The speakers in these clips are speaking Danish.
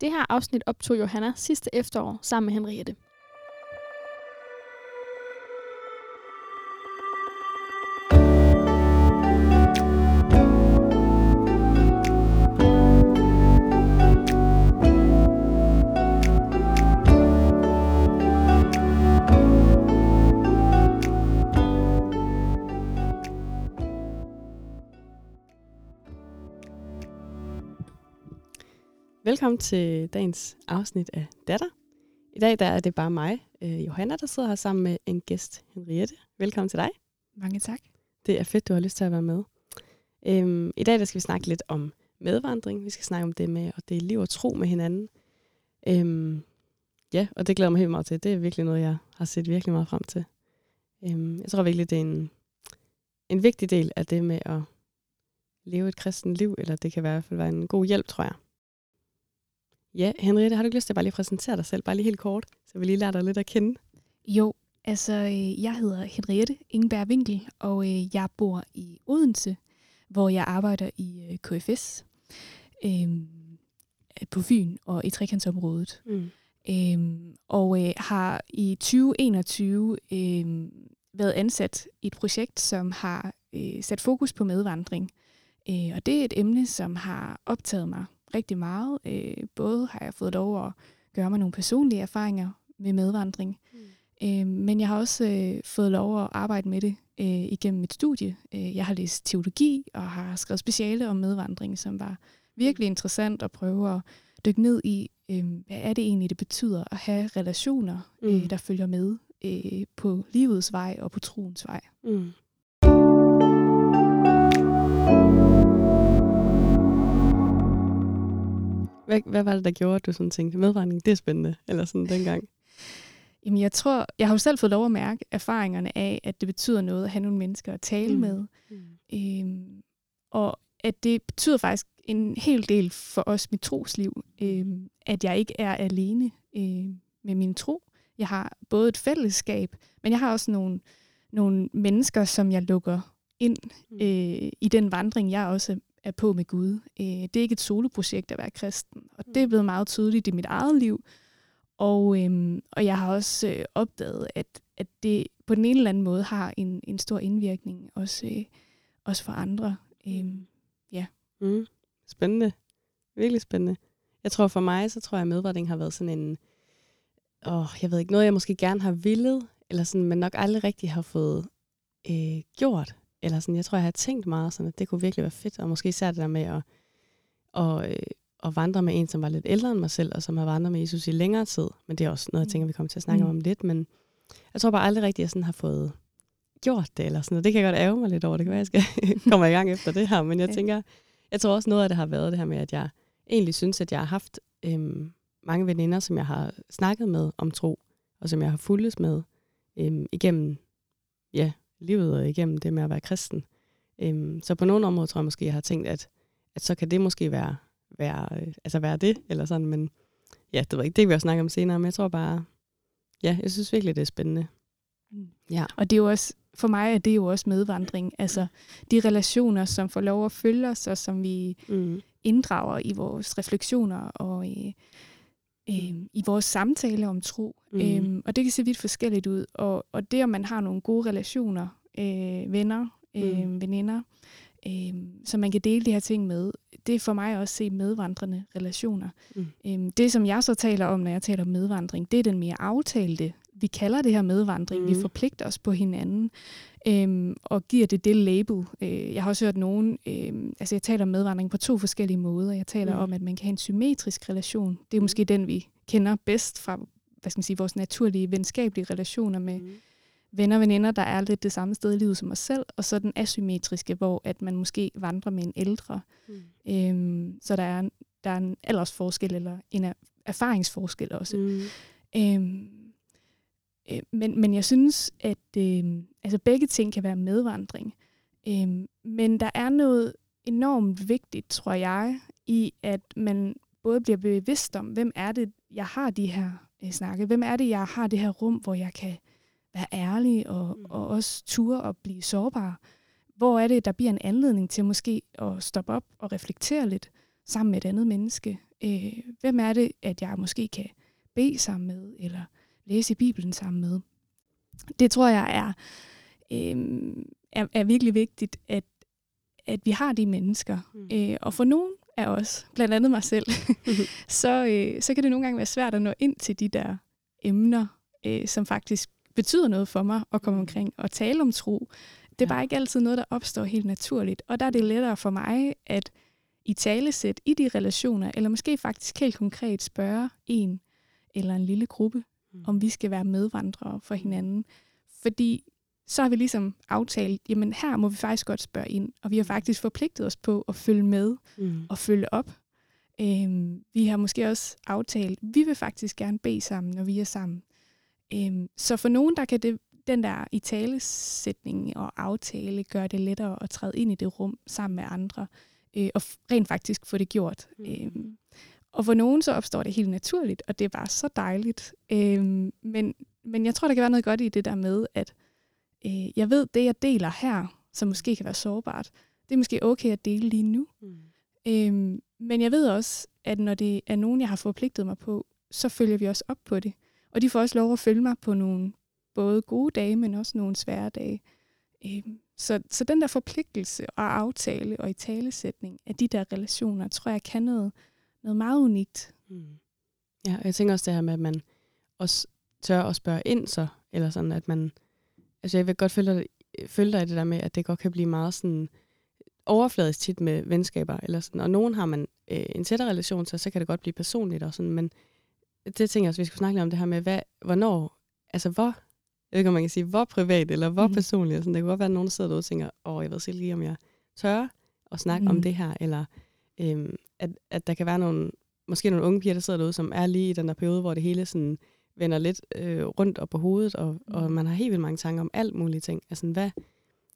Det her afsnit optog Johanna sidste efterår sammen med Henriette. Velkommen til dagens afsnit af Datter. I dag der er det bare mig, øh, Johanna, der sidder her sammen med en gæst, Henriette. Velkommen til dig. Mange tak. Det er fedt, du har lyst til at være med. Øhm, I dag der skal vi snakke lidt om medvandring. Vi skal snakke om det med at dele liv og tro med hinanden. Øhm, ja, og det glæder mig helt meget til. Det er virkelig noget, jeg har set virkelig meget frem til. Øhm, jeg tror virkelig, det er en, en vigtig del af det med at leve et kristen liv, eller det kan i hvert fald være en god hjælp, tror jeg. Ja, Henriette, har du ikke lyst til at bare lige præsentere dig selv, bare lige helt kort, så vi lige lærer dig lidt at kende? Jo, altså øh, jeg hedder Henriette Ingeberg Winkel, og øh, jeg bor i Odense, hvor jeg arbejder i KFS øh, på Fyn og i trekantsområdet. Mm. Øh, og øh, har i 2021 øh, været ansat i et projekt, som har øh, sat fokus på medvandring. Øh, og det er et emne, som har optaget mig rigtig meget. Øh, både har jeg fået lov at gøre mig nogle personlige erfaringer med medvandring, mm. øh, men jeg har også øh, fået lov at arbejde med det øh, igennem mit studie. Øh, jeg har læst teologi og har skrevet speciale om medvandring, som var virkelig interessant at prøve at dykke ned i, øh, hvad er det egentlig, det betyder at have relationer, mm. øh, der følger med øh, på livets vej og på troens vej. Mm. Hvad, hvad var det, der gjorde, at du sådan tænkte, medvandring, det er spændende, eller sådan dengang? Jamen, jeg tror, jeg har jo selv fået lov at mærke erfaringerne af, at det betyder noget at have nogle mennesker at tale mm. med. Mm. Øhm, og at det betyder faktisk en hel del for os mit trosliv, øhm, at jeg ikke er alene øhm, med min tro. Jeg har både et fællesskab, men jeg har også nogle, nogle mennesker, som jeg lukker ind mm. øh, i den vandring, jeg også er på med Gud. Øh, det er ikke et soloprojekt at være kristen, og det er blevet meget tydeligt i mit eget liv. Og, øhm, og jeg har også øh, opdaget, at, at det på den ene eller anden måde har en, en stor indvirkning, også, øh, også for andre. Øhm, ja. Mm. Spændende. Virkelig spændende. Jeg tror for mig, så tror jeg, at medvandring har været sådan en, åh, jeg ved ikke, noget jeg måske gerne har villet, eller sådan, men nok aldrig rigtig har fået øh, gjort. Eller sådan, jeg tror, jeg har tænkt meget sådan, at det kunne virkelig være fedt, og måske især det der med at, og, øh, at vandre med en, som var lidt ældre end mig selv, og som har vandret med Jesus i længere tid. Men det er også noget, jeg tænker, vi kommer til at snakke mm. om lidt. Men jeg tror bare aldrig rigtigt, at jeg sådan har fået gjort det, eller sådan noget. Det kan jeg godt ærge mig lidt over. Det kan være, jeg skal komme i gang efter det her. Men jeg tænker, jeg tror også noget af det har været det her med, at jeg egentlig synes, at jeg har haft øhm, mange veninder, som jeg har snakket med om tro, og som jeg har fulgtes med øhm, igennem ja, livet og igennem det med at være kristen. Øhm, så på nogle områder tror jeg måske, jeg har tænkt, at, at så kan det måske være, være, øh, altså være det, eller sådan, men ja, det var ikke det, vi har snakket om senere, men jeg tror bare, ja, jeg synes virkelig, det er spændende. Mm. Ja. Og det er jo også, for mig er det jo også medvandring, altså de relationer, som får lov at følge os, og som vi mm. inddrager i vores refleksioner og i, øh, i vores samtale om tro. Mm. Øhm, og det kan se vidt forskelligt ud. Og, og det, om man har nogle gode relationer, øh, venner, øh, mm. veninder, øh, som man kan dele de her ting med, det er for mig også se medvandrende relationer. Mm. Øh, det, som jeg så taler om, når jeg taler om medvandring, det er den mere aftalte. Vi kalder det her medvandring. Mm. Vi forpligter os på hinanden øhm, og giver det det label. Øh, jeg har også hørt nogen, øh, altså jeg taler om medvandring på to forskellige måder. Jeg taler mm. om, at man kan have en symmetrisk relation. Det er måske mm. den, vi kender bedst fra hvad skal man sige, vores naturlige venskabelige relationer med mm. venner og veninder, der er lidt det samme sted i livet som os selv, og så den asymmetriske, hvor at man måske vandrer med en ældre. Mm. Øhm, så der er, der er en aldersforskel, eller en erfaringsforskel også. Mm. Øhm, øh, men, men jeg synes, at øh, altså begge ting kan være medvandring. Øh, men der er noget enormt vigtigt, tror jeg, i at man både bliver bevidst om, hvem er det, jeg har de her øh, snakke? Hvem er det, jeg har det her rum, hvor jeg kan være ærlig og, mm. og også ture og blive sårbar? Hvor er det, der bliver en anledning til måske at stoppe op og reflektere lidt sammen med et andet menneske? Øh, hvem er det, at jeg måske kan bede sammen med, eller læse i Bibelen sammen med? Det tror jeg er, øh, er, er virkelig vigtigt, at, at vi har de mennesker. Mm. Øh, og for nogen af os, blandt andet mig selv, så, øh, så kan det nogle gange være svært at nå ind til de der emner, øh, som faktisk betyder noget for mig at komme mm. omkring og tale om tro. Det er ja. bare ikke altid noget, der opstår helt naturligt. Og der er det lettere for mig at i talesæt i de relationer, eller måske faktisk helt konkret spørge en eller en lille gruppe, mm. om vi skal være medvandrere for hinanden. Fordi så har vi ligesom aftalt, jamen her må vi faktisk godt spørge ind, og vi har faktisk forpligtet os på at følge med mm. og følge op. Øhm, vi har måske også aftalt, vi vil faktisk gerne bede sammen, når vi er sammen. Øhm, så for nogen, der kan det, den der i talesætning og aftale gøre det lettere at træde ind i det rum sammen med andre, øh, og rent faktisk få det gjort. Mm. Øhm, og for nogen så opstår det helt naturligt, og det er bare så dejligt. Øhm, men, men jeg tror, der kan være noget godt i det der med, at øh, jeg ved, det jeg deler her, som måske kan være sårbart, det er måske okay at dele lige nu. Mm. Øhm, men jeg ved også, at når det er nogen, jeg har forpligtet mig på, så følger vi også op på det. Og de får også lov at følge mig på nogle både gode dage, men også nogle svære dage. Øhm, så, så den der forpligtelse og aftale og i talesætning af de der relationer, tror jeg kan noget, noget meget unikt. Mm. Ja, og jeg tænker også det her med, at man også tør at spørge ind så, eller sådan, at man, altså jeg vil godt følge dig, følge dig i det der med, at det godt kan blive meget sådan overfladisk tit med venskaber, eller sådan, og nogen har man øh, en tættere relation til, så kan det godt blive personligt og sådan, men det tænker jeg også, vi skal snakke lidt om det her med, hvad, hvornår, altså hvor, jeg ved ikke, om man kan sige, hvor privat eller hvor mm. personligt, sådan, det kan godt være, at nogen sidder derude og tænker, åh, jeg ved selv lige, om jeg tør at snakke mm. om det her, eller øhm, at, at der kan være nogle, måske nogle unge piger, der sidder derude, som er lige i den der periode, hvor det hele sådan vender lidt øh, rundt op på hovedet, og, mm. og man har helt vildt mange tanker om alt mulige ting. Altså, hvad,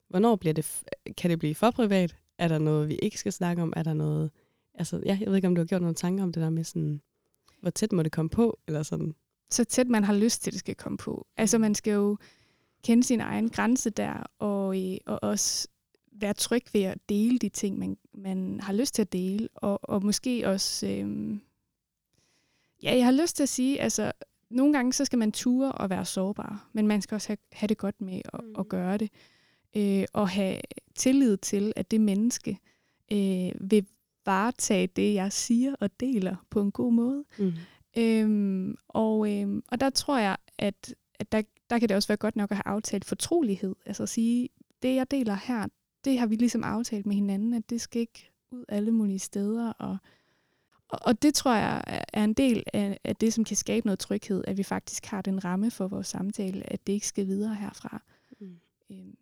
hvornår bliver det, kan det blive for privat? Er der noget, vi ikke skal snakke om? Er der noget, altså, ja, jeg ved ikke, om du har gjort nogle tanker om det der med sådan, hvor tæt må det komme på, eller sådan? Så tæt man har lyst til, det skal komme på. Altså, man skal jo kende sin egen grænse der, og, øh, og også være tryg ved at dele de ting, man, man har lyst til at dele, og, og måske også, øh, ja, jeg har lyst til at sige, altså, nogle gange så skal man ture og være sårbar, men man skal også have, have det godt med at, mm. at gøre det, øh, og have tillid til, at det menneske øh, vil varetage det, jeg siger og deler på en god måde. Mm. Øhm, og, øhm, og der tror jeg, at, at der, der kan det også være godt nok at have aftalt fortrolighed. Altså at sige, det jeg deler her, det har vi ligesom aftalt med hinanden, at det skal ikke ud alle mulige steder. Og, og, og det tror jeg er en del af, af det, som kan skabe noget tryghed, at vi faktisk har den ramme for vores samtale, at det ikke skal videre herfra. Mm. Øhm,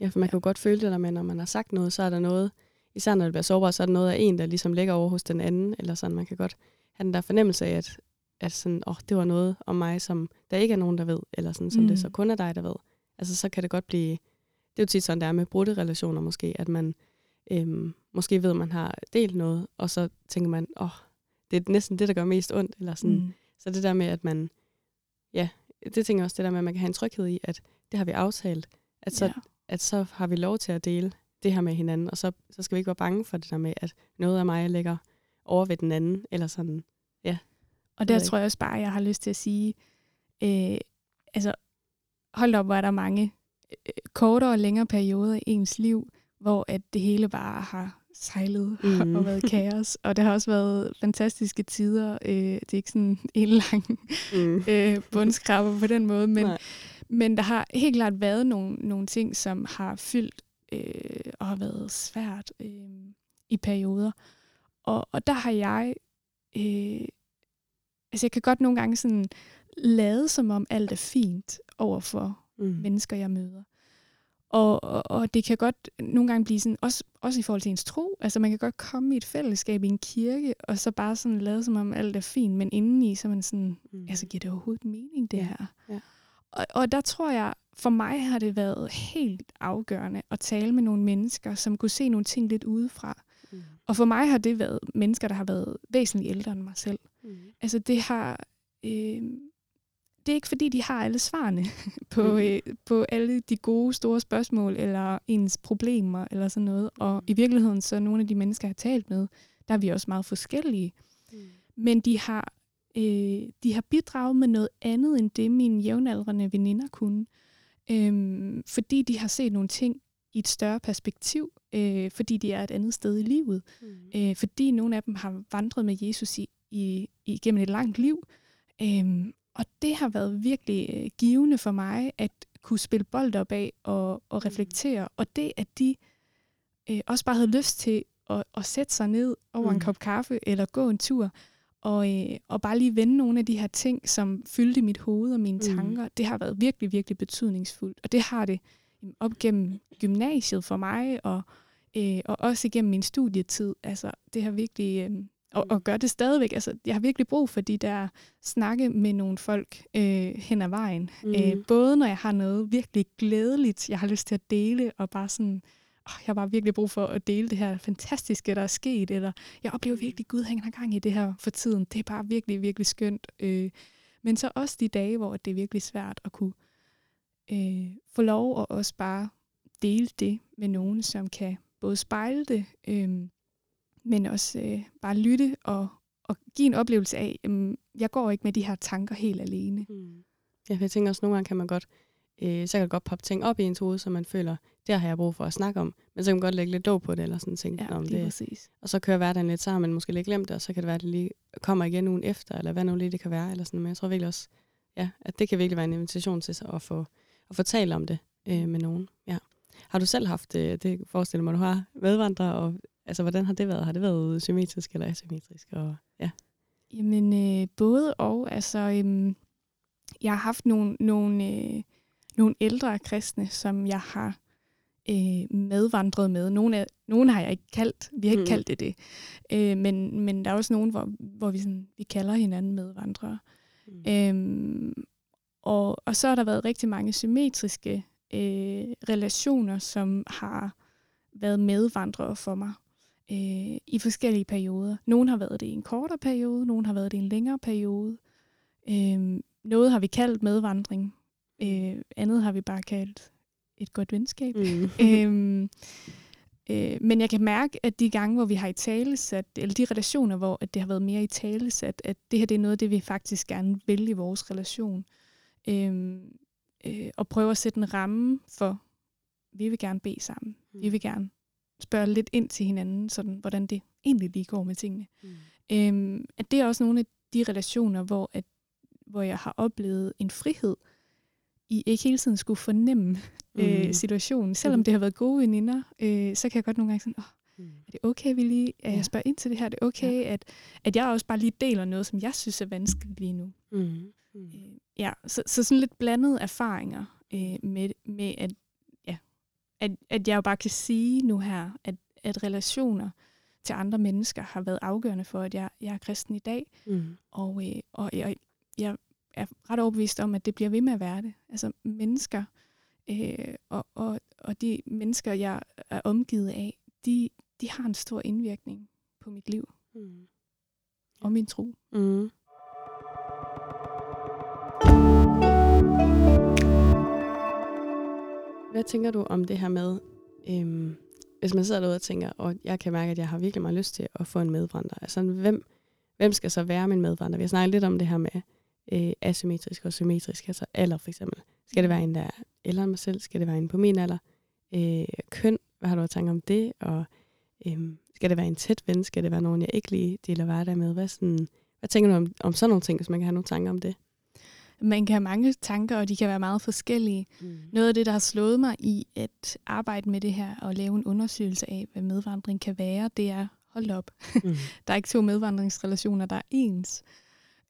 ja, for man ja. kan jo godt føle det der med, når man har sagt noget, så er der noget, især når det bliver sårbart, så er der noget af en, der ligesom ligger over hos den anden, eller sådan, man kan godt have den der fornemmelse af, at, at sådan, åh, det var noget om mig, som der ikke er nogen, der ved, eller sådan, som mm. det så kun er dig, der ved. Altså, så kan det godt blive, det er jo tit sådan, der er med brudte relationer måske, at man øhm, måske ved, at man har delt noget, og så tænker man, åh, det er næsten det, der gør mest ondt, eller sådan. Mm. Så det der med, at man, ja, det tænker jeg også, det der med, at man kan have en tryghed i, at det har vi aftalt, at så, ja. at så har vi lov til at dele det her med hinanden, og så, så skal vi ikke være bange for det der med, at noget af mig ligger over ved den anden, eller sådan, ja. Og der tror jeg også bare, at jeg har lyst til at sige, øh, altså hold op, hvor er der mange kortere og længere perioder i ens liv, hvor at det hele bare har sejlet mm. og været kaos. Og det har også været fantastiske tider. Øh, det er ikke sådan en lang mm. øh, bundskrabber på den måde, men, men der har helt klart været nogle, nogle ting, som har fyldt øh, og har været svært øh, i perioder. Og, og der har jeg, øh, altså jeg kan godt nogle gange sådan lade som om alt er fint over for mm. mennesker, jeg møder. Og, og, og det kan godt nogle gange blive sådan, også, også i forhold til ens tro, altså man kan godt komme i et fællesskab i en kirke, og så bare sådan lade som om alt er fint, men indeni så er man sådan, mm. altså giver det overhovedet mening det ja. her? Ja. Og, og der tror jeg, for mig har det været helt afgørende at tale med nogle mennesker, som kunne se nogle ting lidt udefra. Mm. Og for mig har det været mennesker, der har været væsentligt ældre end mig selv. Mm. Altså det har... Øh, det er ikke fordi, de har alle svarene på, mm. øh, på alle de gode, store spørgsmål, eller ens problemer, eller sådan noget. Og i virkeligheden, så nogle af de mennesker, jeg har talt med, der er vi også meget forskellige. Mm. men de har, øh, de har bidraget med noget andet, end det mine jævnaldrende veninder kunne. Øh, fordi de har set nogle ting i et større perspektiv, øh, fordi de er et andet sted i livet. Mm. Øh, fordi nogle af dem har vandret med Jesus i, i, igennem et langt liv. Øh, og det har været virkelig øh, givende for mig, at kunne spille bold op af og, og mm. reflektere. Og det, at de øh, også bare havde lyst til at, at sætte sig ned over mm. en kop kaffe eller gå en tur, og, øh, og bare lige vende nogle af de her ting, som fyldte mit hoved og mine mm. tanker, det har været virkelig, virkelig betydningsfuldt. Og det har det op gennem gymnasiet for mig, og, øh, og også igennem min studietid. Altså, det har virkelig... Øh, og, og gør det stadigvæk. Altså, jeg har virkelig brug for de der snakke med nogle folk øh, hen ad vejen. Mm. Øh, både når jeg har noget virkelig glædeligt, jeg har lyst til at dele, og bare sådan, åh, jeg har bare virkelig brug for at dele det her fantastiske, der er sket, eller jeg oplever virkelig, Gud hænger gang i det her for tiden. Det er bare virkelig, virkelig skønt. Øh, men så også de dage, hvor det er virkelig svært at kunne øh, få lov at også bare dele det med nogen, som kan både spejle det, øh, men også øh, bare lytte og, og give en oplevelse af, at jeg går ikke med de her tanker helt alene. Mm. Ja, jeg tænker også, nogle gange kan man godt, øh, så kan det godt poppe ting op i ens hoved, så man føler, der har jeg brug for at snakke om. Men så kan man godt lægge lidt dog på det, eller sådan ting. Ja, om det. præcis. Og så kører hverdagen lidt sammen, men måske lidt glemt det, og så kan det være, at det lige kommer igen ugen efter, eller hvad nu lige det kan være. Eller sådan. Men jeg tror virkelig også, ja, at det kan virkelig være en invitation til sig at få, at få talt om det øh, med nogen. Ja. Har du selv haft, øh, det forestiller mig, du har medvandrere, og altså, hvordan har det været? Har det været symmetrisk eller asymmetrisk? Og, ja. Jamen, øh, både og. Altså, øhm, jeg har haft nogle, nogle, øh, nogle ældre kristne, som jeg har øh, medvandret med. Nogle, af, nogle har jeg ikke kaldt, vi har ikke mm. kaldt det det. Øh, men, men der er også nogle, hvor, hvor vi, sådan, vi kalder hinanden medvandrere. Mm. Øhm, og, og så har der været rigtig mange symmetriske øh, relationer, som har været medvandrere for mig øh, i forskellige perioder. Nogle har været det i en kortere periode, nogle har været det i en længere periode. Øh, noget har vi kaldt medvandring, øh, andet har vi bare kaldt et godt venskab. Mm. øhm, øh, men jeg kan mærke, at de gange, hvor vi har i tale sat, eller de relationer, hvor at det har været mere i tale sat, at det her det er noget af det, vi faktisk gerne vil i vores relation. Øhm, øh, og prøve at sætte en ramme for, vi vil gerne bede sammen. Mm. Vi vil gerne spørge lidt ind til hinanden, sådan, hvordan det egentlig lige går med tingene. Mm. Øhm, at det er også nogle af de relationer, hvor, at, hvor jeg har oplevet en frihed i ikke hele tiden skulle fornemme øh, mm. situationen. Selvom mm. det har været gode veninder, øh, så kan jeg godt nogle gange sådan, oh, mm. er det okay, vi lige, at jeg spørger ind til det her? Er det okay, ja. at, at jeg også bare lige deler noget, som jeg synes er vanskeligt lige nu? Mm. Mm. Øh, ja, så, så sådan lidt blandede erfaringer øh, med, med at, at, at jeg jo bare kan sige nu her, at, at relationer til andre mennesker har været afgørende for, at jeg, jeg er kristen i dag. Mm. Og, øh, og jeg, jeg er ret overbevist om, at det bliver ved med at være det. Altså mennesker, øh, og, og, og de mennesker, jeg er omgivet af, de, de har en stor indvirkning på mit liv. Mm. Og min tro. Mm. Hvad tænker du om det her med, øhm, hvis man sidder derude og tænker, og jeg kan mærke, at jeg har virkelig meget lyst til at få en medvandrer. Altså, hvem, hvem skal så være min medvandrer? Vi har snakket lidt om det her med øh, asymmetrisk og symmetrisk, altså alder for eksempel. Skal det være en, der er ældre end mig selv? Skal det være en på min alder? Øh, køn, hvad har du at tænke om det? Og øh, skal det være en tæt ven? Skal det være nogen, jeg ikke lige deler hverdag med? Hvad, sådan, hvad tænker du om, om sådan nogle ting, hvis man kan have nogle tanker om det? Man kan have mange tanker, og de kan være meget forskellige. Mm. Noget af det, der har slået mig i at arbejde med det her og lave en undersøgelse af, hvad medvandring kan være, det er, hold op, mm. der er ikke to medvandringsrelationer, der er ens.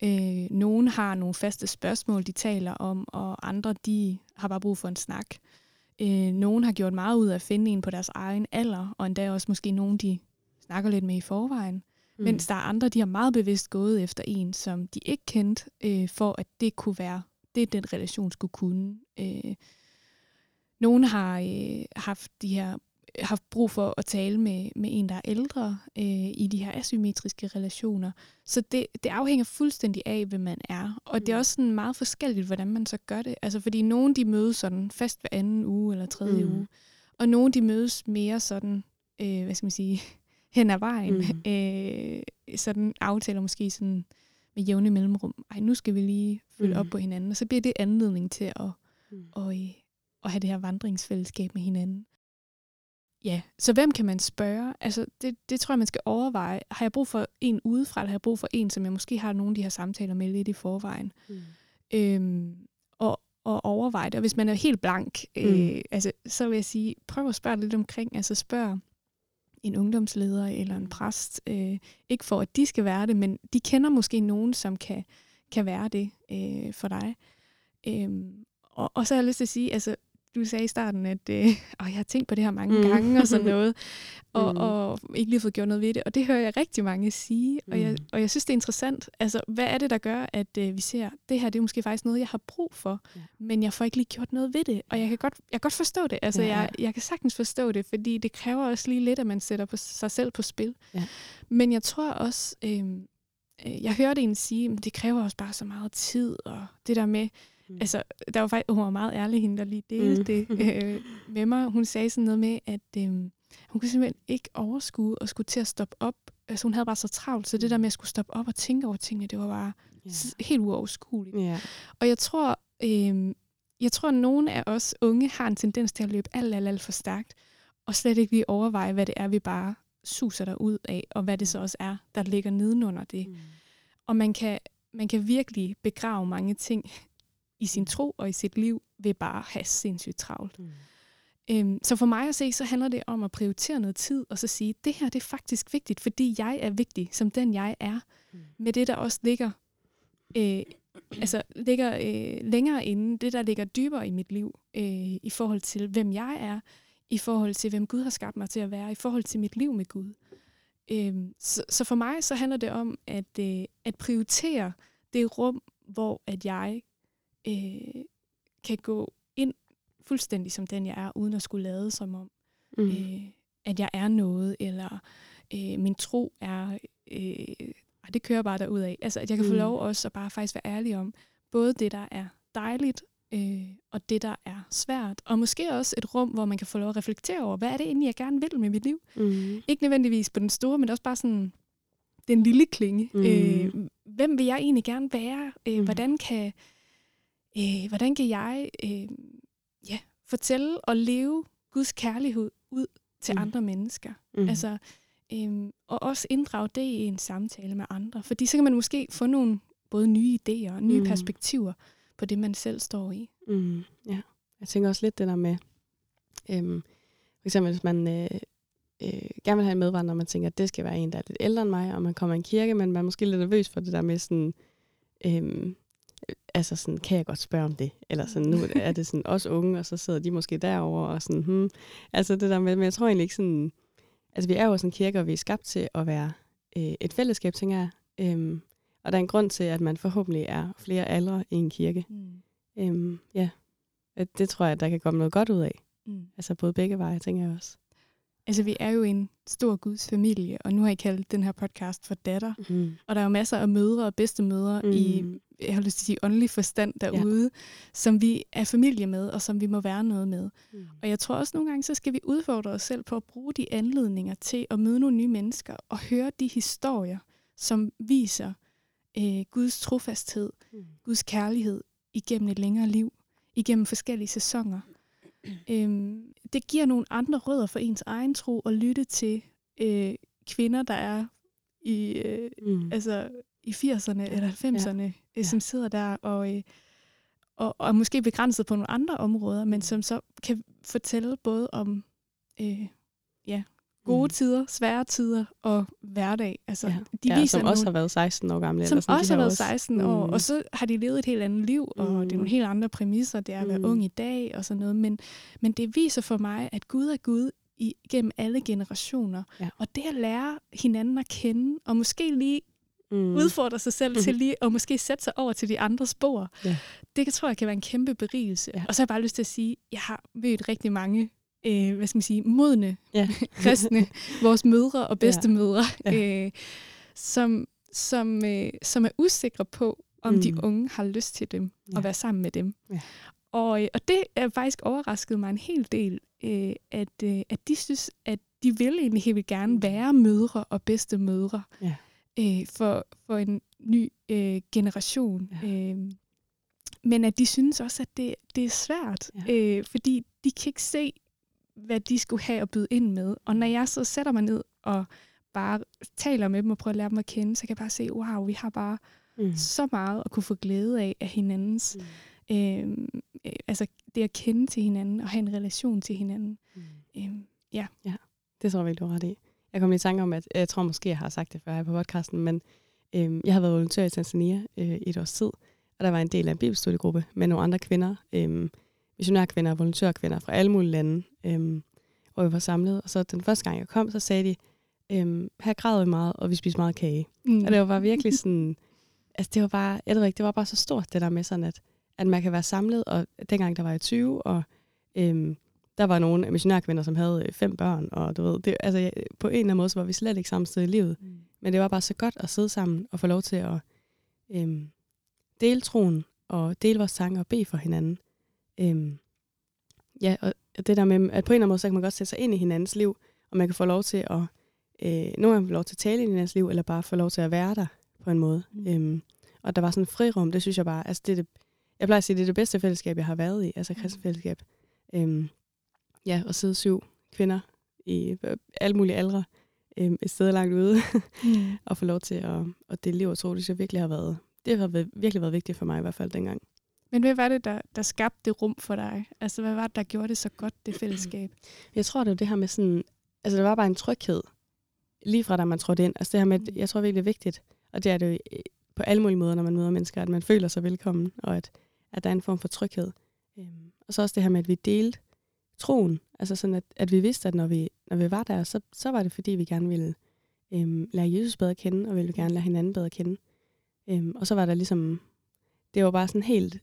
Øh, nogle har nogle faste spørgsmål, de taler om, og andre de har bare brug for en snak. Øh, nogle har gjort meget ud af at finde en på deres egen alder, og endda også måske nogen, de snakker lidt med i forvejen. Mm. Mens der er andre, de har meget bevidst gået efter en, som de ikke kendte, øh, for at det kunne være, det den relation skulle kunne. Øh, nogle har øh, haft de her haft brug for at tale med, med en, der er ældre øh, i de her asymmetriske relationer. Så det, det afhænger fuldstændig af, hvem man er. Og mm. det er mm. også sådan meget forskelligt, hvordan man så gør det. Altså fordi nogen de mødes sådan fast hver anden uge eller tredje mm. uge, og nogen de mødes mere sådan, øh, hvad skal man sige, hen ad vejen. Mm. Øh, sådan aftaler måske sådan med jævne mellemrum. Ej, nu skal vi lige følge mm. op på hinanden. Og så bliver det anledning til at, mm. og, øh, at have det her vandringsfællesskab med hinanden. Ja, så hvem kan man spørge? Altså, det, det tror jeg, man skal overveje. Har jeg brug for en udefra, eller har jeg brug for en, som jeg måske har nogle af de her samtaler med lidt i forvejen? Mm. Øhm, og, og overveje det. Og hvis man er helt blank, mm. øh, altså, så vil jeg sige, prøv at spørge lidt omkring. Altså spørg en ungdomsleder eller en præst. Øh, ikke for, at de skal være det, men de kender måske nogen, som kan, kan være det øh, for dig. Øh, og, og så har jeg lyst til at sige, altså du sagde i starten, at øh, og jeg har tænkt på det her mange mm. gange og sådan noget, og, mm. og ikke lige fået gjort noget ved det. Og det hører jeg rigtig mange sige, og, jeg, mm. og jeg synes, det er interessant. Altså, hvad er det, der gør, at øh, vi ser, det her det er måske faktisk noget, jeg har brug for, ja. men jeg får ikke lige gjort noget ved det. Og jeg kan godt, jeg kan godt forstå det. Altså, ja. jeg, jeg kan sagtens forstå det, fordi det kræver også lige lidt, at man sætter på sig selv på spil. Ja. Men jeg tror også, øhm, øh, jeg hørte en sige, at det kræver også bare så meget tid, og det der med, Mm. Altså, der var faktisk, hun var meget ærlig, hende der lige delte mm. det øh, med mig. Hun sagde sådan noget med, at øh, hun kunne simpelthen ikke overskue og skulle til at stoppe op. Altså, hun havde bare så travlt, så det der mm. med at skulle stoppe op og tænke over tingene, det var bare yeah. helt uoverskueligt. Yeah. Og jeg tror, øh, jeg tror, at nogle af os unge har en tendens til at løbe alt, alt, alt for stærkt, og slet ikke lige overveje, hvad det er, vi bare suser der ud af, og hvad det så også er, der ligger nedenunder det. Mm. Og man kan, man kan virkelig begrave mange ting i sin tro og i sit liv ved bare at have sindssygt travlt. Mm. Øhm, så for mig at se, så handler det om at prioritere noget tid, og så sige, det her det er faktisk vigtigt, fordi jeg er vigtig, som den jeg er, mm. med det, der også ligger, øh, altså, ligger øh, længere inde, det der ligger dybere i mit liv, øh, i forhold til, hvem jeg er, i forhold til, hvem Gud har skabt mig til at være, i forhold til mit liv med Gud. Øhm, så, så for mig så handler det om at, øh, at prioritere det rum, hvor at jeg øh, kan gå ind fuldstændig som den jeg er, uden at skulle lade som om, mm. øh, at jeg er noget, eller øh, min tro er, øh, det kører bare derud af. Altså, at jeg kan mm. få lov også at bare faktisk være ærlig om, både det, der er dejligt, øh, og det, der er svært. Og måske også et rum, hvor man kan få lov at reflektere over, hvad er det egentlig, jeg gerne vil med mit liv? Mm. Ikke nødvendigvis på den store, men også bare sådan den lille klinge. Mm. Øh, hvem vil jeg egentlig gerne være? Øh, mm. Hvordan kan øh, hvordan kan jeg øh, ja, fortælle og leve Guds kærlighed ud til mm. andre mennesker? Mm. Altså, øh, og også inddrage det i en samtale med andre. Fordi så kan man måske få nogle både nye idéer og nye mm. perspektiver på det, man selv står i. Mm. Ja, jeg tænker også lidt det der med, øh, for eksempel hvis man øh, øh, gerne vil have en medvandrer, og man tænker, at det skal være en, der er lidt ældre end mig, og man kommer i en kirke, men man er måske lidt nervøs for det der med sådan, øh, altså sådan, kan jeg godt spørge om det? Eller sådan, nu er det sådan os unge, og så sidder de måske derover og sådan, hmm. Altså det der med, men jeg tror egentlig ikke sådan, altså vi er jo sådan en kirke, og vi er skabt til at være øh, et fællesskab, tænker jeg. Øhm, og der er en grund til, at man forhåbentlig er flere aldre i en kirke. Mm. Øhm, ja, det tror jeg, der kan komme noget godt ud af. Mm. Altså både begge veje, tænker jeg også. Altså, vi er jo en stor Guds familie, og nu har jeg kaldt den her podcast for datter. Mm. Og der er jo masser af mødre og bedstemødre mm. i, jeg har lyst til at sige, åndelig forstand derude, ja. som vi er familie med, og som vi må være noget med. Mm. Og jeg tror også nogle gange, så skal vi udfordre os selv på at bruge de anledninger til at møde nogle nye mennesker, og høre de historier, som viser øh, Guds trofasthed, mm. Guds kærlighed igennem et længere liv, igennem forskellige sæsoner. øhm, det giver nogle andre rødder for ens egen tro at lytte til øh, kvinder, der er i, øh, mm. altså, i 80'erne ja. eller 90'erne, ja. øh, som sidder der og, øh, og, og måske begrænset på nogle andre områder, men som så kan fortælle både om øh, ja, gode mm. tider, svære tider og hverdag. Altså, ja. de ja, viser som nogle, også har været 16 år gamle. Som eller sådan, også har været 16 også. år, mm. og så har de levet et helt andet liv, og mm. det er nogle helt andre præmisser, det er at være mm. ung i dag og sådan noget. Men, men det viser for mig, at Gud er Gud igennem alle generationer. Ja. Og det at lære hinanden at kende, og måske lige mm. udfordre sig selv mm. til lige at måske sætte sig over til de andre spor, ja. det tror jeg kan være en kæmpe berigelse. Ja. Og så har jeg bare lyst til at sige, at jeg har mødt rigtig mange øh, hvad skal man sige, modne ja. kristne, vores mødre og bedstemødre, ja. ja. øh, som, som, øh, som er usikre på, om mm. de unge har lyst til dem, ja. at være sammen med dem. Ja. Og, øh, og det er faktisk overrasket mig en hel del, øh, at, øh, at de synes, at de vil egentlig helt vildt gerne være mødre og bedste mødre Ja. Øh, for, for en ny øh, generation. Ja. Øh, men at de synes også, at det, det er svært, Ja. øh, fordi de kan ikke se, hvad de skulle have at byde ind med. Og når jeg så sætter mig ned og bare taler med dem og prøver at lære dem at kende, så kan jeg bare se, wow, vi har bare Mm. så meget at kunne få glæde af af hinandens. Mm. Øh, øh, altså det at kende til hinanden og have en relation til hinanden. Mm. Øh, Det tror jeg virkelig, du ret i. Jeg kom i tanke om, at jeg tror måske, jeg har sagt det før her på podcasten, men øhm, jeg har været volontør i Tanzania øh, et års tid, og der var en del af en bibelstudiegruppe med nogle andre kvinder, øhm, missionærkvinder og volontørkvinder fra alle mulige lande, øhm, hvor vi var samlet. Og så den første gang, jeg kom, så sagde de, øhm, her græder vi meget, og vi spiser meget kage. mm. Og det var bare virkelig sådan, altså det var bare, jeg ved ikke, det var bare så stort, det der med sådan, at, at man kan være samlet, og dengang der var jeg 20, og øhm, der var nogle missionærkvinder, som havde øh, fem børn, og du ved, det, altså jeg- på en eller anden måde, så var vi slet ikke samme sted i livet. Mm. Men det var bare så godt at sidde sammen og få lov til at øhm, dele troen, og dele vores tanker og bede for hinanden. Øhm, ja, og det der med, at på en eller anden måde, så kan man godt sætte sig ind i hinandens liv, og man kan få lov til at, øh, nogle gange få lov til at tale i hinandens liv, eller bare få lov til at være der på en måde. Mm. Mm. Øhm, og der var sådan en frirum, det synes jeg bare, altså det det, jeg plejer at sige, det er det bedste fællesskab, jeg har været i, altså kristen fællesskab. Øhm, ja, og sidde syv kvinder i øh, alle mulige aldre, øhm, et sted langt ude, Mm. og få lov til at, at dele liv og tro, det virkelig har været, det har været- virkelig været vigtigt for mig i hvert fald dengang. Men hvad var det, der, der skabte det rum for dig? Altså, hvad var det, der gjorde det så godt, det fællesskab? Jeg tror, det var det her med sådan, altså der var bare en tryghed, lige fra da man trådte ind. Altså det her med, at jeg tror virkelig det er vigtigt, og det er det jo øh, på alle mulige måder, når man møder mennesker, at man føler sig velkommen, og at, at der er en form for tryghed. Øhm, og så også det her med, at vi delte troen, altså sådan, at, at vi vidste, at når vi, når vi var der, så, så var det fordi, vi gerne ville øhm, lære Jesus bedre at kende, og ville gerne lære hinanden bedre at kende. Øhm, og så var der ligesom, det var bare sådan helt,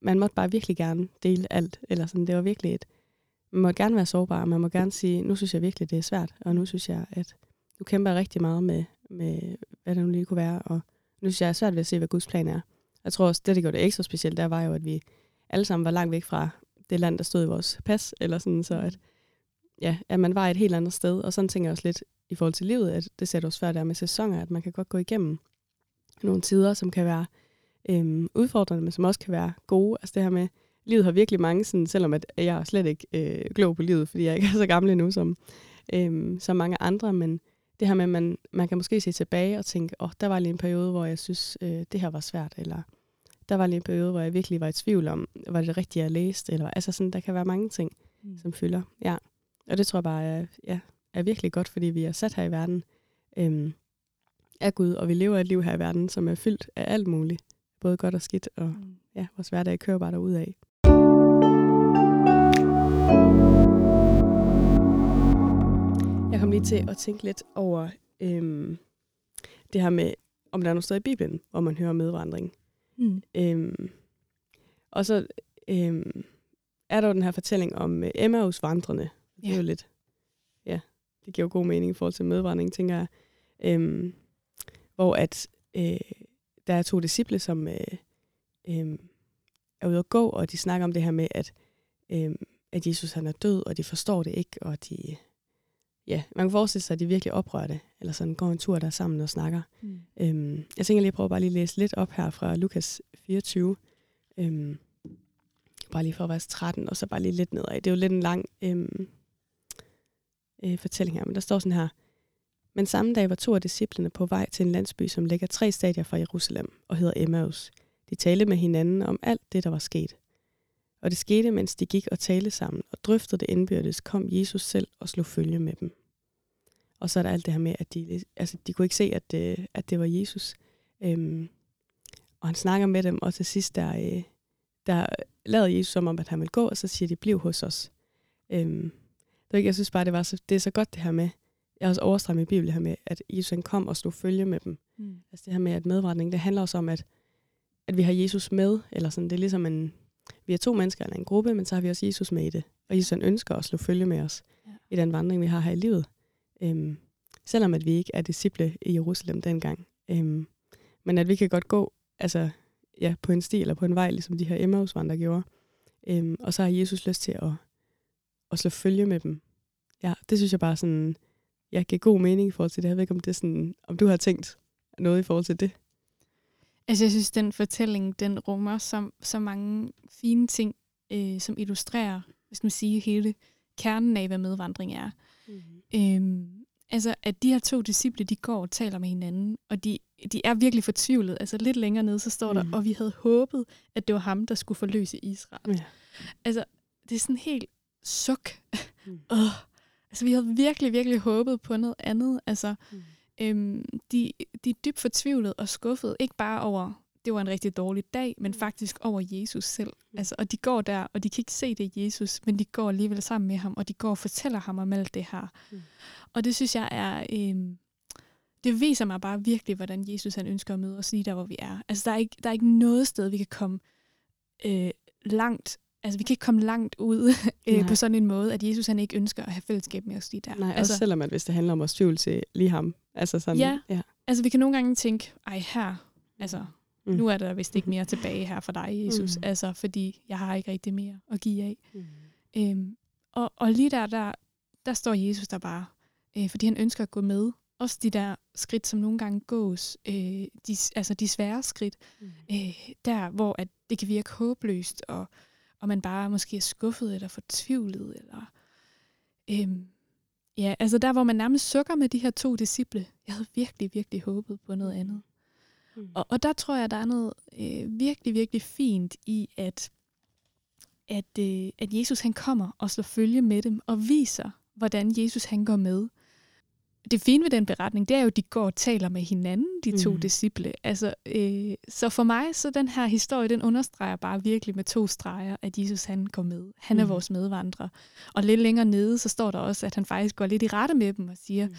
man måtte bare virkelig gerne dele alt, eller sådan, det var virkelig et, man må gerne være sårbar, man må gerne sige, nu synes jeg virkelig, det er svært, og nu synes jeg, at du kæmper rigtig meget med, med hvad det nu lige kunne være, og nu synes jeg, det er svært ved at se, hvad Guds plan er. Jeg tror også, det, der gjorde det ekstra specielt, der var jo, at vi alle sammen var langt væk fra det land, der stod i vores pas, eller sådan, så at, ja, at man var et helt andet sted, og sådan tænker jeg også lidt i forhold til livet, at det sætter også før der med sæsoner, at man kan godt gå igennem nogle tider, som kan være øhm, udfordrende, men som også kan være gode. Altså det her med, livet har virkelig mange, sådan, selvom at jeg er slet ikke øh, klog på livet, fordi jeg ikke er så gammel endnu som, øhm, som mange andre, men det her med, at man, man kan måske se tilbage og tænke, åh, oh, der var lige en periode, hvor jeg synes, øh, det her var svært, eller der var lige en periode, hvor jeg virkelig var i tvivl om, var det rigtigt, jeg læste, eller altså sådan, der kan være mange ting, Mm. som fylder. Ja. Og det tror jeg bare er, ja, er virkelig godt, fordi vi er sat her i verden øhm, af Gud, og vi lever et liv her i verden, som er fyldt af alt muligt. Både godt og skidt, og Mm. ja, vores hverdag kører bare derud af. Jeg kom lige til at tænke lidt over øhm, det her med, om der er nogle steder i Bibelen, hvor man hører medvandring. Mm. Øhm, og så øhm, er der jo den her fortælling om øh, Emmaus vandrende. Det er jo lidt, ja, det giver jo god mening i forhold til medvandring, tænker jeg. Øhm, hvor at øh, der er to disciple, som øh, øh, er ude at gå, og de snakker om det her med, at, øh, at Jesus han er død, og de forstår det ikke, og de, ja, man kan forestille sig, at de virkelig oprører det, eller sådan går en tur der sammen og snakker. Mm. Øhm, jeg tænker lige, at prøve bare lige at læse lidt op her fra Lukas 24. Øhm, bare lige fra vers 13, og så bare lige lidt nedad. Det er jo lidt en lang øhm, øh, fortælling her, men der står sådan her. Men samme dag var to af disciplene på vej til en landsby, som ligger tre stadier fra Jerusalem og hedder Emmaus. De talte med hinanden om alt det, der var sket. Og det skete, mens de gik og talte sammen og drøftede det indbyrdes, kom Jesus selv og slog følge med dem. Og så er der alt det her med, at de, altså, de kunne ikke se, at det, at det var Jesus. Øhm, og han snakker med dem, og til sidst der, øh, der lader Jesus som om, at han vil gå, og så siger de, bliv hos os. Øhm, det, ikke- jeg synes bare, det, var så, det er så godt det her med, jeg har også overstreget i Bibelen her med, at Jesus han kom og slog følge med dem. Mm. Altså det her med, at medretning, det handler også om, at, at vi har Jesus med, eller sådan, det er ligesom en, vi er to mennesker eller en gruppe, men så har vi også Jesus med i det. Og Jesus han ønsker at slå følge med os Ja. i den vandring, vi har her i livet. Øhm, selvom at vi ikke er disciple i Jerusalem dengang. Øhm, men at vi kan godt gå altså, ja, på en sti eller på en vej, ligesom de her Emmausvandrere gjorde. Øhm, og så har Jesus lyst til at, at slå følge med dem. ja, det synes jeg bare sådan, jeg giver god mening i forhold til det. Jeg ved ikke, om, det er sådan, om du har tænkt noget i forhold til det. Altså, jeg synes, den fortælling, den rummer så, så mange fine ting, øh, som illustrerer, hvis man siger, hele kernen af, hvad medvandring er. Mm-hmm. Øhm, altså, at de her to disciple, de går og taler med hinanden, og de, de er virkelig fortvivlet. Altså, lidt længere nede, så står der, mm. og vi havde håbet, at det var ham, der skulle forløse Israel. Ja. Altså, det er sådan helt suk. Mm. Altså, vi havde virkelig, virkelig håbet på noget andet. Altså, mm. Øhm, de, de er dybt fortvivlet og skuffet. Ikke bare over, det var en rigtig dårlig dag, men mm. faktisk over Jesus selv. Mm. Altså, og de går der, og de kan ikke se det Jesus, men de går alligevel sammen med ham, og de går og fortæller ham om alt det her. Mm. Og det synes jeg er... Øhm, det viser mig bare virkelig, hvordan Jesus han ønsker at møde os lige der, hvor vi er. Altså, der er ikke, der er ikke noget sted, vi kan komme øh, langt altså vi kan ikke komme langt ud øh, på sådan en måde, at Jesus han ikke ønsker at have fællesskab med os lige der. Nej, altså, også selvom at hvis det handler om at tvivl til lige ham. Altså sådan, ja, ja, altså vi kan nogle gange tænke, ej her, altså mm. nu er der vist ikke mere tilbage her for dig, Jesus, mm. altså fordi jeg har ikke rigtig mere at give af. Mm. Øhm, og, og lige der, der, der står Jesus der bare, øh, fordi han ønsker at gå med. Også de der skridt, som nogle gange gås, øh, de, altså de svære skridt, mm. øh, der hvor at det kan virke håbløst, og og man bare måske er skuffet eller fortvivlet. Eller, øhm, ja, altså der, hvor man nærmest sukker med de her to disciple. Jeg havde virkelig, virkelig håbet på noget andet. Mm. Og, og der tror jeg, der er noget øh, virkelig, virkelig fint i, at, at, øh, at Jesus han kommer og slår følge med dem og viser, hvordan Jesus han går med det fine ved den beretning, det er jo, at de går og taler med hinanden, de to mm. disciple. Altså, øh, så for mig, så den her historie, den understreger bare virkelig med to streger, at Jesus han går med. Han er mm. vores medvandrer. Og lidt længere nede, så står der også, at han faktisk går lidt i rette med dem og siger, mm.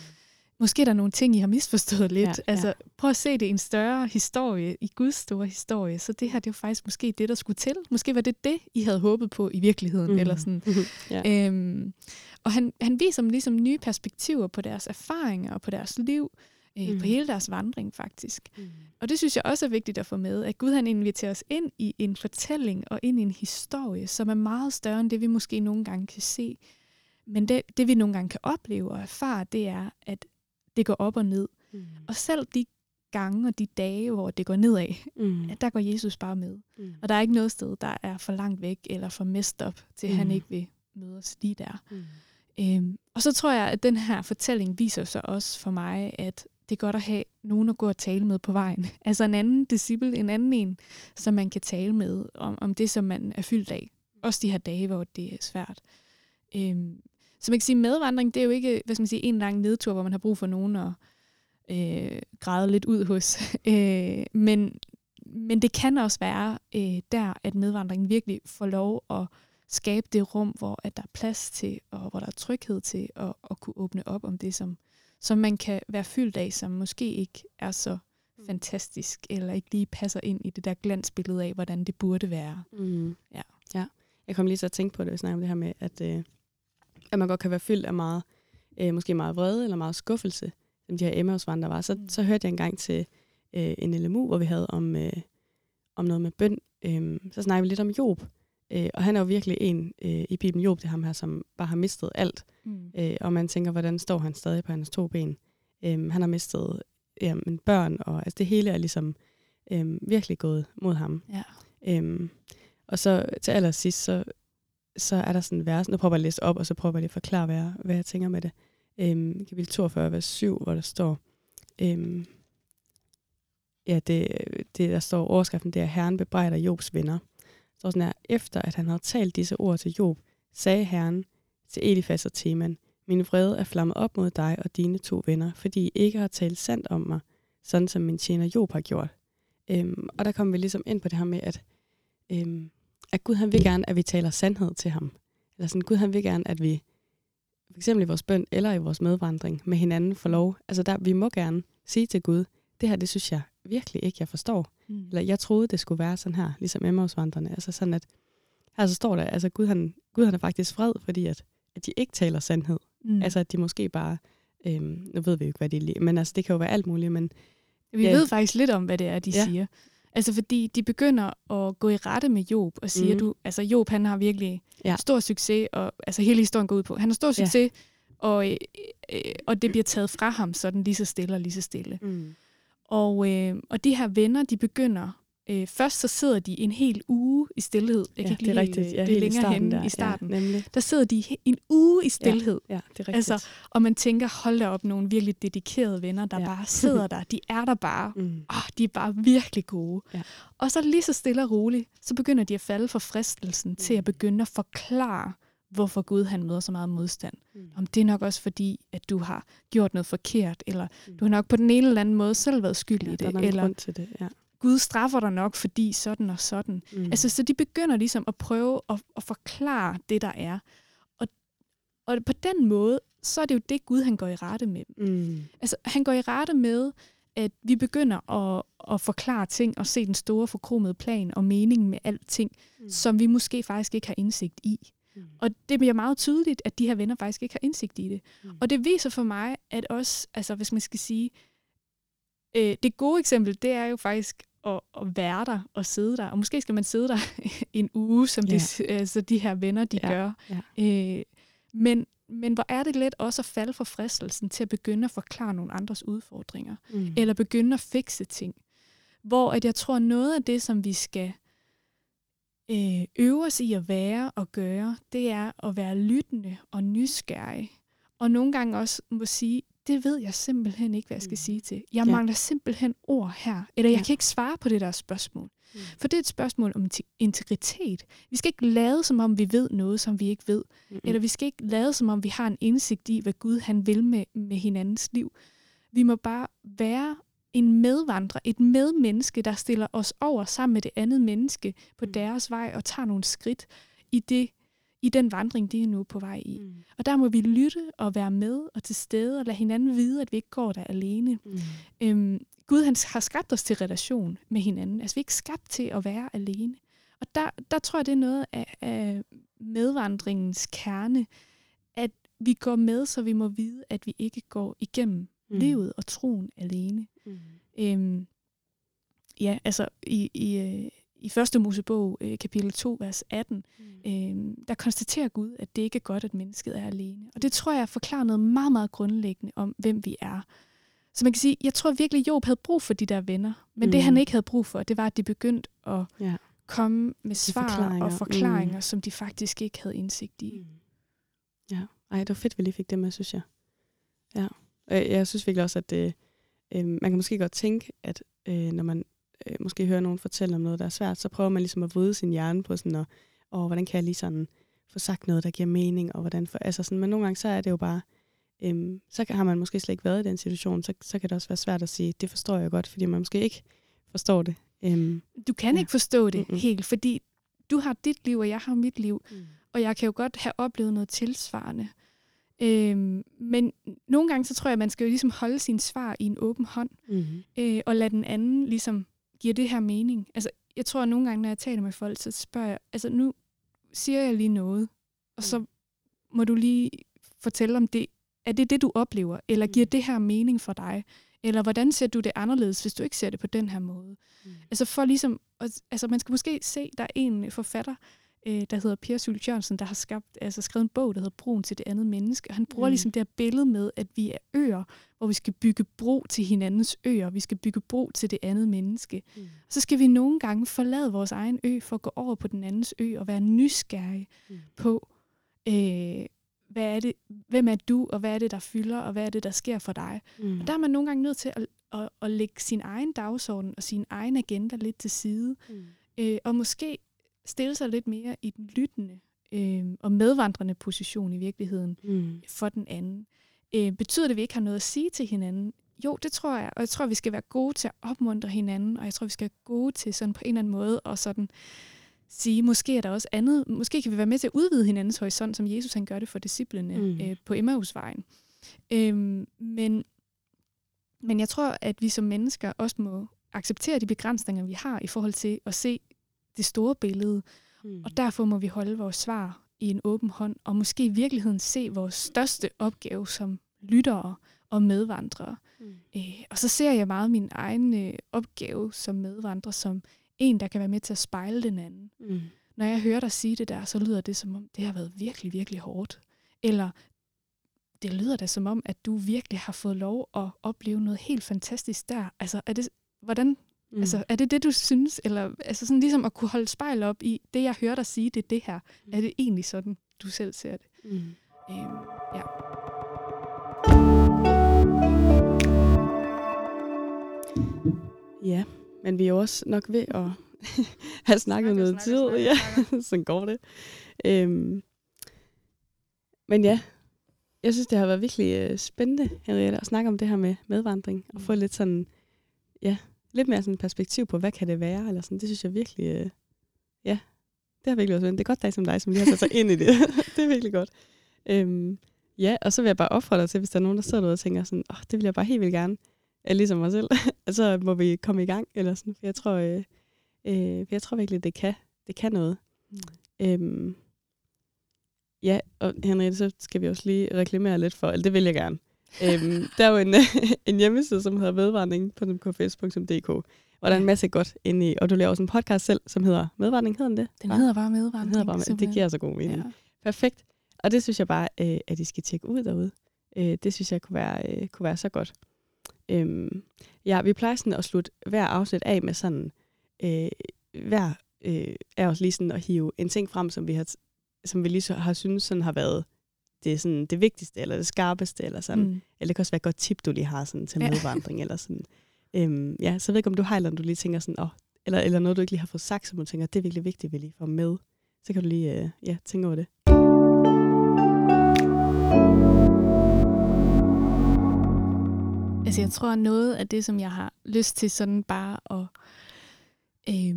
måske er der nogle ting, I har misforstået lidt. Ja, altså, ja. prøv at se det i en større historie, i Guds store historie. Så det her, det var faktisk måske det, der skulle til. Måske var det det, I havde håbet på i virkeligheden. Mm. Eller sådan. ja. øhm, og han, han viser dem ligesom nye perspektiver på deres erfaringer og på deres liv, øh, mm. på hele deres vandring faktisk. Mm. Og det synes jeg også er vigtigt at få med, at Gud han inviterer os ind i en fortælling og ind i en historie, som er meget større end det, vi måske nogle gange kan se. Men det, det vi nogle gange kan opleve og erfare, det er, at det går op og ned. Mm. Og selv de gange og de dage, hvor det går nedad, mm. der går Jesus bare med. Mm. Og der er ikke noget sted, der er for langt væk eller for mest op, til mm. han ikke vil møde os lige der. Mm. Øhm, og så tror jeg, at den her fortælling viser sig også for mig, at det er godt at have nogen at gå og tale med på vejen. Altså en anden disciple, en anden en, som man kan tale med om, om det, som man er fyldt af. Også de her dage, hvor det er svært. Øhm, så man kan sige, medvandring, det er jo ikke hvad skal man sige, en lang nedtur, hvor man har brug for nogen at øh, græde lidt ud hos. øh, men, men det kan også være øh, der, at medvandringen virkelig får lov at skabe det rum, hvor at der er plads til, og hvor der er tryghed til at, at kunne åbne op om det, som, som man kan være fyldt af, som måske ikke er så mm. fantastisk, eller ikke lige passer ind i det der glansbillede af, hvordan det burde være. Mm. Ja. ja. Jeg kom lige så at tænke på det, hvis om det her med, at, øh, at man godt kan være fyldt af meget, øh, måske meget vrede eller meget skuffelse, som de her Emmausvandrere var. Så, mm. så hørte jeg engang til øh, en LMU, hvor vi havde om, øh, om noget med bøn. Øh, så snakkede vi lidt om Job, Øh, og han er jo virkelig en øh, i Bibelen Job, det er ham her, som bare har mistet alt. Mm. Øh, og man tænker, hvordan står han stadig på hans to ben? Øh, han har mistet jamen, børn, og altså, det hele er ligesom øh, virkelig gået mod ham. Ja. Øh, og så til allersidst, så, så er der sådan en vers, nu prøver jeg at læse op, og så prøver jeg lige at forklare, hvad jeg, hvad jeg tænker med det. Øh, kapitel 42, vers 7, hvor der står, øh, ja, det, det, der står overskriften, det er, Herren bebrejder Jobs venner står sådan her, efter at han havde talt disse ord til Job, sagde Herren til Elifas og Teman, min vrede er flammet op mod dig og dine to venner, fordi I ikke har talt sandt om mig, sådan som min tjener Job har gjort. Øhm, og der kommer vi ligesom ind på det her med, at, øhm, at Gud han vil gerne, at vi taler sandhed til ham. Eller sådan, Gud han vil gerne, at vi for eksempel i vores bøn eller i vores medvandring med hinanden får lov. Altså der, vi må gerne sige til Gud, det her, det synes jeg virkelig ikke, jeg forstår. Mm. Eller jeg troede, det skulle være sådan her, ligesom Emmausvandrene. Altså sådan, at her så står der, altså Gud han, Gud han er faktisk fred, fordi at, at de ikke taler sandhed. Mm. Altså at de måske bare, øhm, nu ved vi jo ikke, hvad de er, men altså det kan jo være alt muligt, men... Vi ja. ved faktisk lidt om, hvad det er, de ja. siger. Altså fordi de begynder at gå i rette med Job og siger, mm. du, altså Job han har virkelig ja. stor succes, og altså hele historien går ud på, han har stor succes, ja og, øh, øh, og det bliver taget fra ham sådan lige så stille og lige så stille. Mm. Og, øh, og de her venner, de begynder Øh, først så sidder de en hel uge i stillhed. Jeg ja, kan ikke det er rigtigt. Ja, det er længere henne der. i starten. Ja, der sidder de en uge i stillhed. Ja, ja det er rigtigt. Altså, og man tænker, hold da op, nogle virkelig dedikerede venner, der ja. bare sidder der. De er der bare. Mm. Oh, de er bare virkelig gode. Ja. Og så lige så stille og roligt, så begynder de at falde for fristelsen mm. til at begynde at forklare, hvorfor Gud han møder så meget modstand. Mm. Om det er nok også fordi, at du har gjort noget forkert, eller mm. du har nok på den ene eller anden måde selv været skyld ja, i det. Er eller til det, ja. Gud straffer dig nok, fordi sådan og sådan. Mm. Altså, så de begynder ligesom at prøve at, at forklare det, der er. Og, og på den måde, så er det jo det, Gud han går i rette med. Mm. Altså, han går i rette med, at vi begynder at, at forklare ting og se den store forkromede plan og meningen med alting, mm. som vi måske faktisk ikke har indsigt i. Mm. Og det bliver meget tydeligt, at de her venner faktisk ikke har indsigt i det. Mm. Og det viser for mig, at også, altså hvis man skal sige, øh, det gode eksempel, det er jo faktisk at, at være der og sidde der. Og måske skal man sidde der en uge, som ja. de, altså de her venner, de ja. gør. Ja. Øh, men, men hvor er det let også at falde for fristelsen til at begynde at forklare nogle andres udfordringer. Mm. Eller begynde at fikse ting. Hvor at jeg tror, noget af det, som vi skal øh, øve os i at være og gøre, det er at være lyttende og nysgerrig. Og nogle gange også må sige, det ved jeg simpelthen ikke, hvad jeg skal mm. sige til. Jeg ja. mangler simpelthen ord her. Eller jeg ja. kan ikke svare på det der spørgsmål. Mm. For det er et spørgsmål om integritet. Vi skal ikke lade, som om vi ved noget, som vi ikke ved. Mm-hmm. Eller vi skal ikke lade, som om vi har en indsigt i, hvad Gud han vil med, med hinandens liv. Vi må bare være en medvandrer, et medmenneske, der stiller os over sammen med det andet menneske på mm. deres vej og tager nogle skridt i det, i den vandring, de er nu på vej i. Mm. Og der må vi lytte og være med og til stede og lade hinanden vide, at vi ikke går der alene. Mm. Øhm, Gud han har skabt os til relation med hinanden. Altså vi er ikke skabt til at være alene. Og der, der tror jeg, det er noget af, af medvandringens kerne, at vi går med, så vi må vide, at vi ikke går igennem mm. livet og troen alene. Mm. Øhm, ja, altså i, i, øh, i første Mosebog, øh, kapitel 2, vers 18, mm. øh, der konstaterer Gud, at det ikke er godt, at mennesket er alene. Og det tror jeg forklarer noget meget, meget grundlæggende om, hvem vi er. Så man kan sige, jeg tror virkelig, Job havde brug for de der venner. Men mm. det, han ikke havde brug for, det var, at de begyndte at ja. komme med svar forklaringer. og forklaringer, mm. som de faktisk ikke havde indsigt i. Mm. Ja, ej, det var fedt, vi lige fik det med, synes jeg. Ja, og jeg synes virkelig også, at det, øh, man kan måske godt tænke, at øh, når man øh, måske høre nogen fortælle om noget, der er svært, så prøver man ligesom at vride sin hjerne på sådan, og, og hvordan kan jeg lige sådan få sagt noget, der giver mening, og hvordan for, altså sådan, men nogle gange så er det jo bare, øhm, så har man måske slet ikke været i den situation, så, så kan det også være svært at sige, det forstår jeg godt, fordi man måske ikke forstår det. Øhm, du kan ja. ikke forstå det Mm-mm. helt, fordi du har dit liv, og jeg har mit liv, mm. og jeg kan jo godt have oplevet noget tilsvarende. Øhm, men nogle gange, så tror jeg, at man skal jo ligesom holde sin svar i en åben hånd, mm-hmm. øh, og lade den anden ligesom giver det her mening? Altså, jeg tror, at nogle gange, når jeg taler med folk, så spørger jeg, altså nu siger jeg lige noget, og så mm. må du lige fortælle om det. Er det det, du oplever? Eller giver mm. det her mening for dig? Eller hvordan ser du det anderledes, hvis du ikke ser det på den her måde? Mm. Altså for ligesom, altså man skal måske se, der er en forfatter, øh, der hedder Per Sule Jørgensen, der har skabt, altså skrevet en bog, der hedder Broen til det andet menneske. Og han bruger mm. ligesom det her billede med, at vi er øer, hvor vi skal bygge bro til hinandens øer. Vi skal bygge bro til det andet menneske. Mm. Så skal vi nogle gange forlade vores egen ø for at gå over på den andens ø og være nysgerrige mm. på, øh, hvad er det, hvem er du, og hvad er det, der fylder, og hvad er det, der sker for dig. Mm. Og der er man nogle gange nødt til at, at, at lægge sin egen dagsorden og sin egen agenda lidt til side. Mm. Øh, og måske stille sig lidt mere i den lyttende øh, og medvandrende position i virkeligheden mm. for den anden. Øh, betyder det, at vi ikke har noget at sige til hinanden? Jo, det tror jeg, og jeg tror, vi skal være gode til at opmuntre hinanden, og jeg tror, vi skal være gode til sådan på en eller anden måde og sådan sige, måske er der også andet, måske kan vi være med til at udvide hinandens horisont, som Jesus han gør det for disciplene mm. øh, på Emmausvejen. Øh, men, men jeg tror, at vi som mennesker også må acceptere de begrænsninger, vi har i forhold til at se det store billede. Mm. Og derfor må vi holde vores svar i en åben hånd, og måske i virkeligheden se vores største opgave som lyttere og medvandrere. Mm. Øh, og så ser jeg meget min egen øh, opgave som medvandrer som en, der kan være med til at spejle den anden. Mm. Når jeg hører dig sige det der, så lyder det som om, det har været virkelig, virkelig hårdt. Eller det lyder da som om, at du virkelig har fået lov at opleve noget helt fantastisk der. Altså, er det, hvordan, mm. altså, er det det, du synes? Eller altså sådan ligesom at kunne holde spejl op i, det jeg hører dig sige, det er det her. Mm. Er det egentlig sådan, du selv ser det? Mm. Øhm, ja. Ja, men vi er også nok ved at have snakket noget tid. Ja, sådan går det. Øhm, men ja, jeg synes, det har været virkelig øh, spændende, Henriette, at snakke om det her med medvandring, og få mm. lidt sådan, ja, lidt mere sådan perspektiv på, hvad kan det være, eller sådan. Det synes jeg virkelig, øh, ja, det har virkelig været spændende. Det er godt dig som dig, som lige har sat sig ind i det. det er virkelig godt. Øhm, ja, og så vil jeg bare opfordre dig til, hvis der er nogen, der sidder derude og tænker sådan, åh, oh, det vil jeg bare helt vildt gerne, øh, ligesom mig selv, så må vi komme i gang, eller sådan, for jeg tror, øh, øh, for jeg tror virkelig, det kan, det kan noget. Mm. Øhm, Ja, og Henriette, så skal vi også lige reklamere lidt for, eller det vil jeg gerne. Øhm, der er jo en, en hjemmeside, som hedder medvandring.kfs.dk, hvor der er en masse godt inde i, og du laver også en podcast selv, som hedder Medvandring, hedder den det? Den hedder bare Medvandring. Den hedder bare, med, det giver så god mening. Ja. Perfekt. Og det synes jeg bare, øh, at I skal tjekke ud derude. Øh, det synes jeg kunne være, øh, kunne være så godt. Øhm, ja, vi plejer sådan at slutte hver afsnit af med sådan, øh, hver øh, er også lige sådan at hive en ting frem, som vi har som vi lige så har synes sådan har været det, sådan, det vigtigste, eller det skarpeste, eller sådan. Mm. Eller det kan også være et godt tip, du lige har sådan, til medvandring, ja. eller sådan. Øhm, ja, så jeg ved ikke, om du har eller du lige tænker sådan, åh, eller, eller noget, du ikke lige har fået sagt, som du tænker, det er virkelig vigtigt, vi lige får med. Så kan du lige øh, ja, tænke over det. Altså jeg tror, noget af det, som jeg har lyst til sådan bare at øh,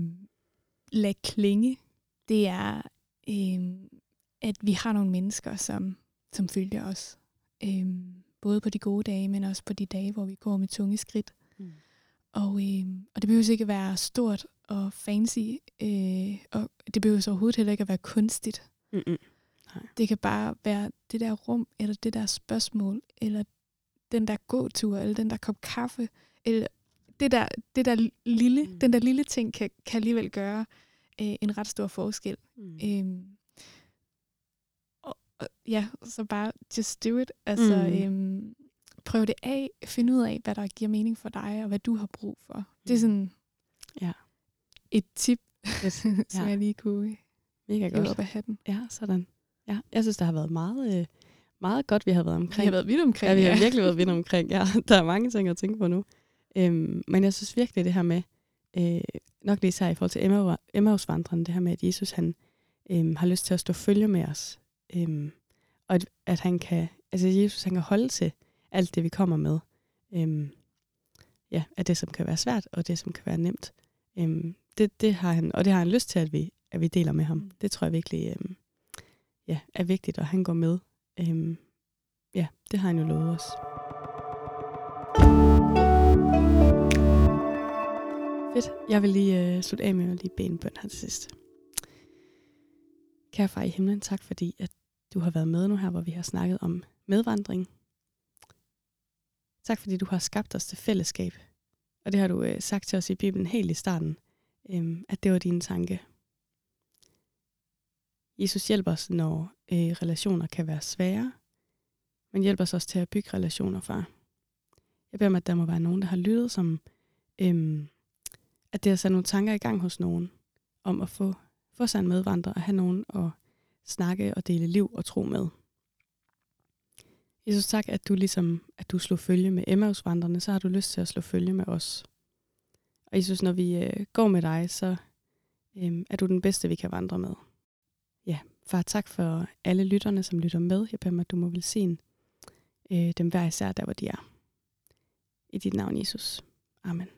lade klinge, det er, øh, at vi har nogle mennesker, som, som følger os. Øh, både på de gode dage, men også på de dage, hvor vi går med tunge skridt. Mm. Og, øh, og det behøver ikke at være stort og fancy, øh, og det behøver overhovedet heller ikke at være kunstigt. Mm-mm. Nej. Det kan bare være det der rum, eller det der spørgsmål, eller den der gåtur, eller den der kop kaffe, eller det der, det der lille, mm. den der lille ting kan, kan alligevel gøre øh, en ret stor forskel. Mm. Øhm, og, ja, så bare just do it. Altså, mm. øhm, prøv det af. Find ud af, hvad der giver mening for dig, og hvad du har brug for. Det er mm. sådan ja. et tip, yes. som ja. jeg lige kunne Mega godt. op af hatten. Ja, sådan. Ja, jeg synes, der har været meget, øh, meget godt, vi har været omkring. Vi har været vidt omkring. Ja, vi har ja. virkelig været vidt omkring. Ja, der er mange ting at tænke på nu. Øhm, men jeg synes virkelig, det her med, øh, nok lige så i forhold til Emma, Emmausvandrene, det her med, at Jesus han øh, har lyst til at stå følge med os. Øh, og at, at han kan, altså Jesus han kan holde til alt det, vi kommer med. Øh, ja, at det, som kan være svært, og det, som kan være nemt. Øh, det, det har han, og det har han lyst til, at vi, at vi deler med ham. Mm. Det tror jeg virkelig øh, ja, er vigtigt, og han går med. Øh, ja, det har han jo lovet os. Fedt. Jeg vil lige øh, slutte af med at lige bede en bøn her til sidst. Kære far i himlen, tak fordi at du har været med nu her, hvor vi har snakket om medvandring. Tak fordi du har skabt os til fællesskab. Og det har du øh, sagt til os i Bibelen helt i starten, øh, at det var din tanke. Jesus hjælper os, når øh, relationer kan være svære, men hjælper os også til at bygge relationer, far. Jeg beder om, at der må være nogen, der har lyttet, som øh, at det har sat nogle tanker i gang hos nogen, om at få, få sig en medvandrer og have nogen at snakke og dele liv og tro med. Jesus, tak, at du ligesom, at du slog følge med Emmausvandrene, så har du lyst til at slå følge med os. Og Jesus, når vi øh, går med dig, så øh, er du den bedste, vi kan vandre med. Ja, far, tak for alle lytterne, som lytter med. Jeg beder mig, at du må velsigne øh, dem hver især der, hvor de er. I dit navn, Jesus. Amen.